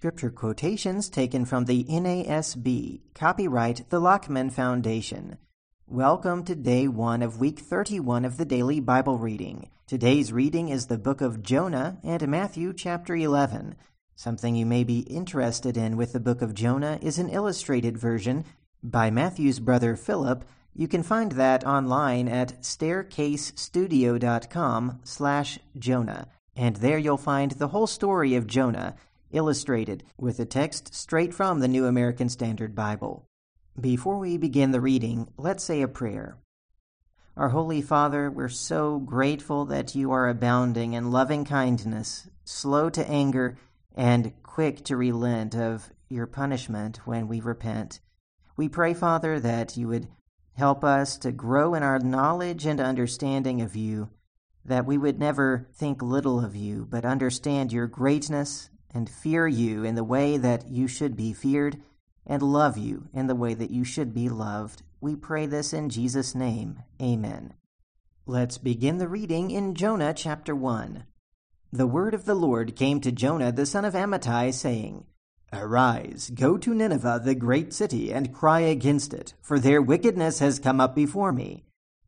Scripture quotations taken from the NASB, copyright the Lockman Foundation. Welcome to day one of week 31 of the daily Bible reading. Today's reading is the book of Jonah and Matthew chapter 11. Something you may be interested in with the book of Jonah is an illustrated version by Matthew's brother Philip. You can find that online at staircasestudio.com slash Jonah. And there you'll find the whole story of Jonah, illustrated with a text straight from the New American Standard Bible. Before we begin the reading, let's say a prayer. Our Holy Father, we're so grateful that you are abounding in loving kindness, slow to anger, and quick to relent of your punishment when we repent. We pray, Father, that you would help us to grow in our knowledge and understanding of you, that we would never think little of you, but understand your greatness and fear you in the way that you should be feared and love you in the way that you should be loved. We pray this in Jesus' name. Amen. Let's begin the reading in Jonah chapter 1. The word of the Lord came to Jonah the son of Amittai, saying, Arise, go to Nineveh, the great city, and cry against it, for their wickedness has come up before me.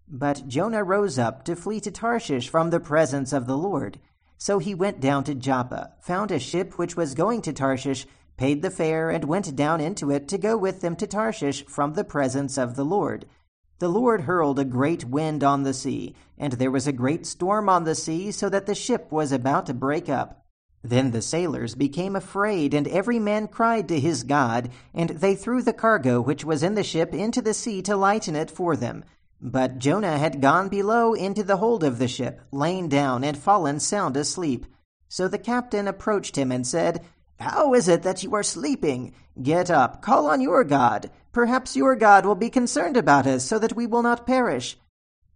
But Jonah rose up to flee to Tarshish from the presence of the Lord. So he went down to Joppa, found a ship which was going to Tarshish, paid the fare, and went down into it to go with them to Tarshish from the presence of the Lord. The Lord hurled a great wind on the sea, and there was a great storm on the sea, so that the ship was about to break up. Then the sailors became afraid, and every man cried to his God, and they threw the cargo which was in the ship into the sea to lighten it for them. But Jonah had gone below into the hold of the ship, lain down and fallen sound asleep. So the captain approached him and said, How is it that you are sleeping? Get up, call on your God. Perhaps your God will be concerned about us, so that we will not perish.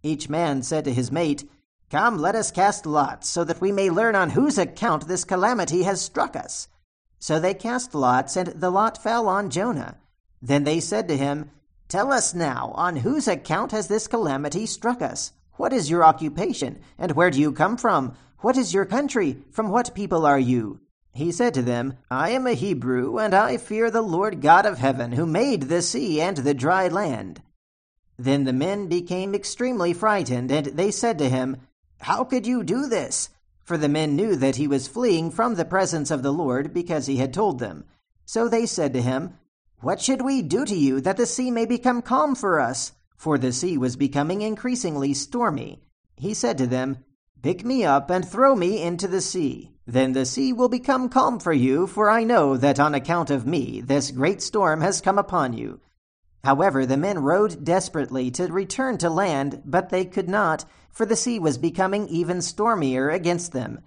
Each man said to his mate, Come, let us cast lots, so that we may learn on whose account this calamity has struck us. So they cast lots, and the lot fell on Jonah. Then they said to him, Tell us now, on whose account has this calamity struck us? What is your occupation, and where do you come from? What is your country? From what people are you? He said to them, I am a Hebrew, and I fear the Lord God of heaven, who made the sea and the dry land. Then the men became extremely frightened, and they said to him, How could you do this? For the men knew that he was fleeing from the presence of the Lord, because he had told them. So they said to him, what should we do to you that the sea may become calm for us? For the sea was becoming increasingly stormy. He said to them, Pick me up and throw me into the sea. Then the sea will become calm for you, for I know that on account of me this great storm has come upon you. However, the men rowed desperately to return to land, but they could not, for the sea was becoming even stormier against them.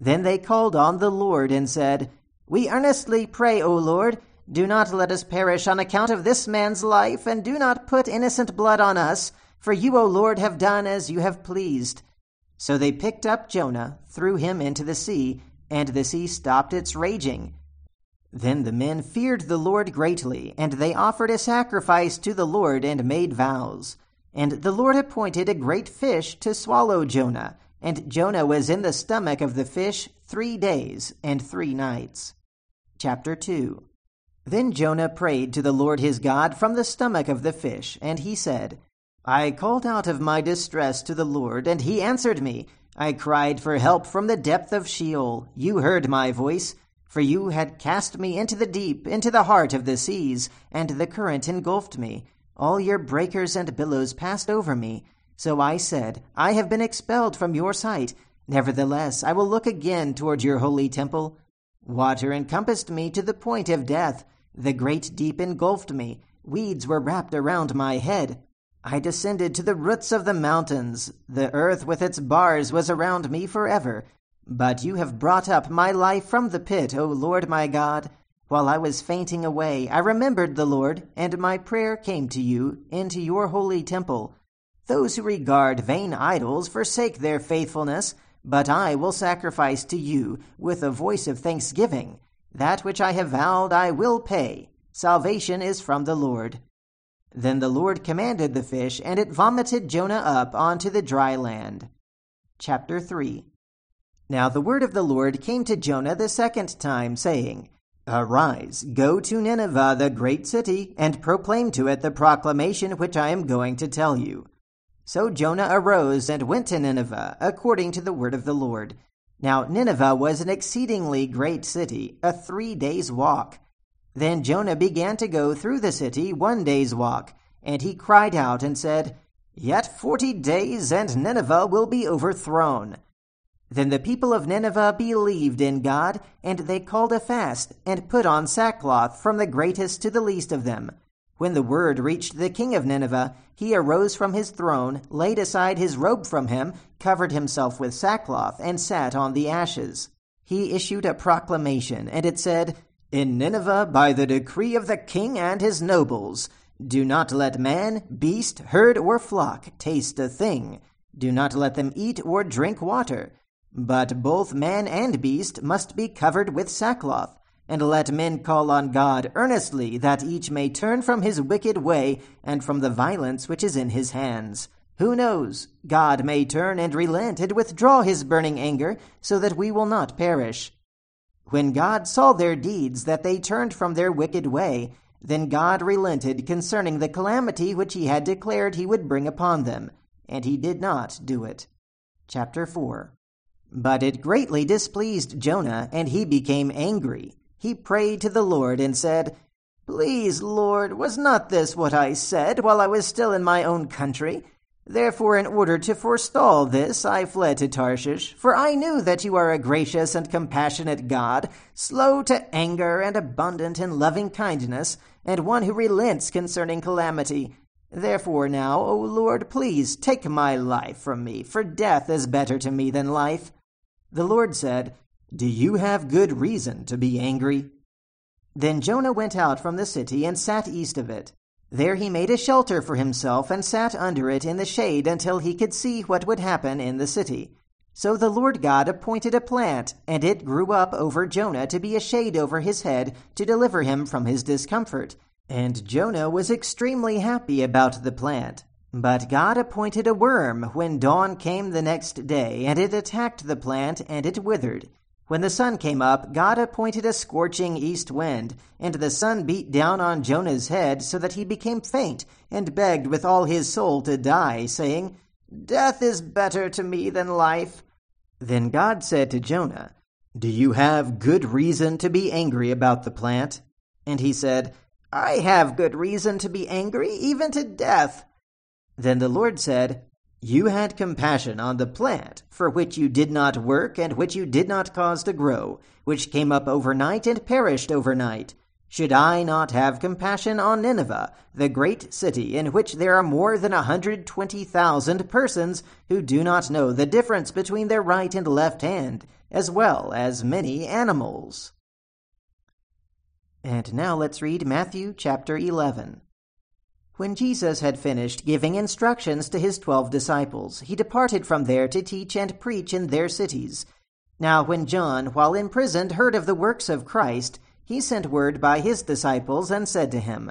Then they called on the Lord and said, We earnestly pray, O Lord, do not let us perish on account of this man's life, and do not put innocent blood on us, for you, O Lord, have done as you have pleased. So they picked up Jonah, threw him into the sea, and the sea stopped its raging. Then the men feared the Lord greatly, and they offered a sacrifice to the Lord and made vows. And the Lord appointed a great fish to swallow Jonah, and Jonah was in the stomach of the fish three days and three nights. Chapter 2 then Jonah prayed to the Lord his God from the stomach of the fish, and he said, I called out of my distress to the Lord, and he answered me. I cried for help from the depth of Sheol. You heard my voice, for you had cast me into the deep, into the heart of the seas, and the current engulfed me. All your breakers and billows passed over me. So I said, I have been expelled from your sight. Nevertheless, I will look again toward your holy temple. Water encompassed me to the point of death. The great deep engulfed me. Weeds were wrapped around my head. I descended to the roots of the mountains. The earth with its bars was around me forever. But you have brought up my life from the pit, O Lord my God. While I was fainting away, I remembered the Lord, and my prayer came to you into your holy temple. Those who regard vain idols forsake their faithfulness, but I will sacrifice to you with a voice of thanksgiving. That which I have vowed I will pay. Salvation is from the Lord. Then the Lord commanded the fish, and it vomited Jonah up onto the dry land. Chapter 3 Now the word of the Lord came to Jonah the second time, saying, Arise, go to Nineveh, the great city, and proclaim to it the proclamation which I am going to tell you. So Jonah arose and went to Nineveh, according to the word of the Lord. Now Nineveh was an exceedingly great city, a three days' walk. Then Jonah began to go through the city one day's walk, and he cried out and said, Yet forty days, and Nineveh will be overthrown. Then the people of Nineveh believed in God, and they called a fast, and put on sackcloth from the greatest to the least of them. When the word reached the king of Nineveh, he arose from his throne, laid aside his robe from him, covered himself with sackcloth, and sat on the ashes. He issued a proclamation, and it said, In Nineveh, by the decree of the king and his nobles, do not let man, beast, herd, or flock taste a thing. Do not let them eat or drink water but both man and beast must be covered with sackcloth, and let men call on God earnestly that each may turn from his wicked way and from the violence which is in his hands. Who knows? God may turn and relent and withdraw his burning anger, so that we will not perish. When God saw their deeds, that they turned from their wicked way, then God relented concerning the calamity which he had declared he would bring upon them, and he did not do it. Chapter 4 but it greatly displeased Jonah, and he became angry. He prayed to the Lord and said, Please, Lord, was not this what I said while I was still in my own country? Therefore, in order to forestall this, I fled to Tarshish, for I knew that you are a gracious and compassionate God, slow to anger and abundant in loving kindness, and one who relents concerning calamity. Therefore, now, O Lord, please take my life from me, for death is better to me than life. The Lord said, Do you have good reason to be angry? Then Jonah went out from the city and sat east of it. There he made a shelter for himself and sat under it in the shade until he could see what would happen in the city. So the Lord God appointed a plant, and it grew up over Jonah to be a shade over his head to deliver him from his discomfort. And Jonah was extremely happy about the plant. But God appointed a worm when dawn came the next day, and it attacked the plant, and it withered. When the sun came up, God appointed a scorching east wind, and the sun beat down on Jonah's head so that he became faint, and begged with all his soul to die, saying, Death is better to me than life. Then God said to Jonah, Do you have good reason to be angry about the plant? And he said, I have good reason to be angry, even to death. Then the Lord said, You had compassion on the plant, for which you did not work, and which you did not cause to grow, which came up overnight and perished overnight. Should I not have compassion on Nineveh, the great city in which there are more than a hundred twenty thousand persons who do not know the difference between their right and left hand, as well as many animals? And now let's read Matthew chapter 11. When Jesus had finished giving instructions to his twelve disciples, he departed from there to teach and preach in their cities. Now, when John, while imprisoned, heard of the works of Christ, he sent word by his disciples and said to him,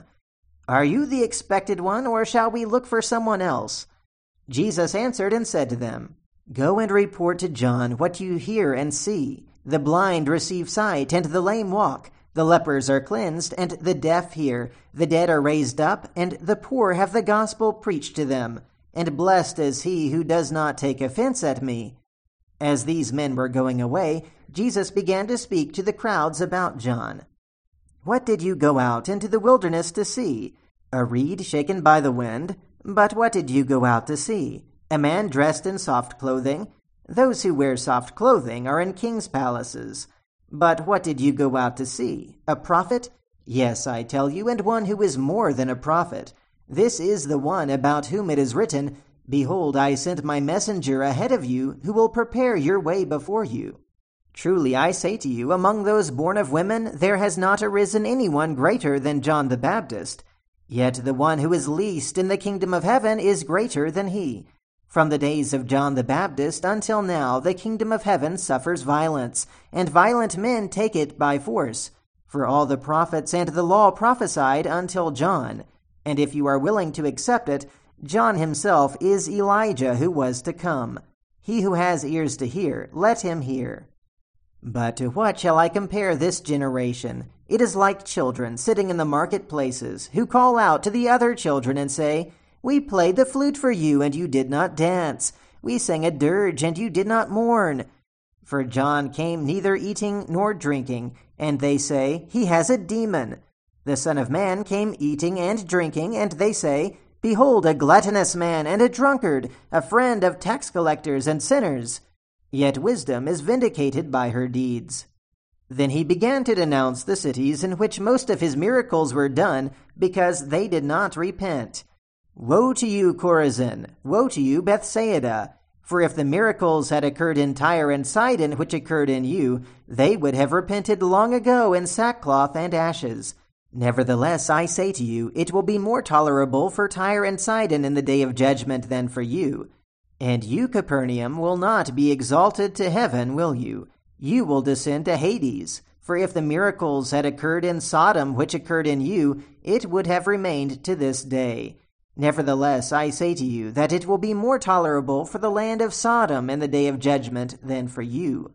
Are you the expected one, or shall we look for someone else? Jesus answered and said to them, Go and report to John what you hear and see. The blind receive sight, and the lame walk the lepers are cleansed, and the deaf hear. The dead are raised up, and the poor have the gospel preached to them. And blessed is he who does not take offense at me. As these men were going away, Jesus began to speak to the crowds about John. What did you go out into the wilderness to see? A reed shaken by the wind? But what did you go out to see? A man dressed in soft clothing? Those who wear soft clothing are in kings' palaces. But what did you go out to see? A prophet? Yes, I tell you, and one who is more than a prophet. This is the one about whom it is written, Behold, I sent my messenger ahead of you, who will prepare your way before you. Truly I say to you, among those born of women, there has not arisen anyone greater than John the Baptist. Yet the one who is least in the kingdom of heaven is greater than he. From the days of John the Baptist until now, the kingdom of heaven suffers violence, and violent men take it by force. For all the prophets and the law prophesied until John. And if you are willing to accept it, John himself is Elijah who was to come. He who has ears to hear, let him hear. But to what shall I compare this generation? It is like children sitting in the marketplaces, who call out to the other children and say, We played the flute for you, and you did not dance. We sang a dirge, and you did not mourn. For John came neither eating nor drinking, and they say, He has a demon. The Son of Man came eating and drinking, and they say, Behold, a gluttonous man and a drunkard, a friend of tax collectors and sinners. Yet wisdom is vindicated by her deeds. Then he began to denounce the cities in which most of his miracles were done, because they did not repent. Woe to you, Chorazin! Woe to you, Bethsaida! For if the miracles had occurred in Tyre and Sidon which occurred in you, they would have repented long ago in sackcloth and ashes. Nevertheless, I say to you, it will be more tolerable for Tyre and Sidon in the day of judgment than for you. And you, Capernaum, will not be exalted to heaven, will you? You will descend to Hades. For if the miracles had occurred in Sodom which occurred in you, it would have remained to this day. Nevertheless, I say to you that it will be more tolerable for the land of Sodom in the day of judgment than for you.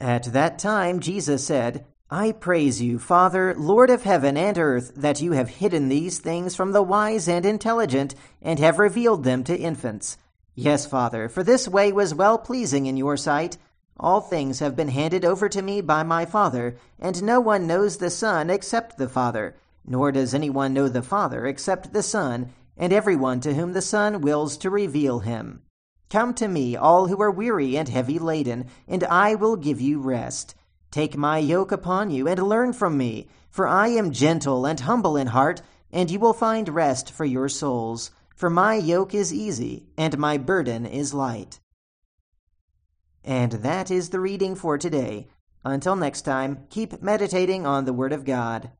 At that time Jesus said, I praise you, Father, Lord of heaven and earth, that you have hidden these things from the wise and intelligent, and have revealed them to infants. Yes, Father, for this way was well pleasing in your sight. All things have been handed over to me by my Father, and no one knows the Son except the Father, nor does anyone know the Father except the Son, and everyone to whom the Son wills to reveal him. Come to me, all who are weary and heavy laden, and I will give you rest. Take my yoke upon you and learn from me, for I am gentle and humble in heart, and you will find rest for your souls. For my yoke is easy, and my burden is light. And that is the reading for today. Until next time, keep meditating on the Word of God.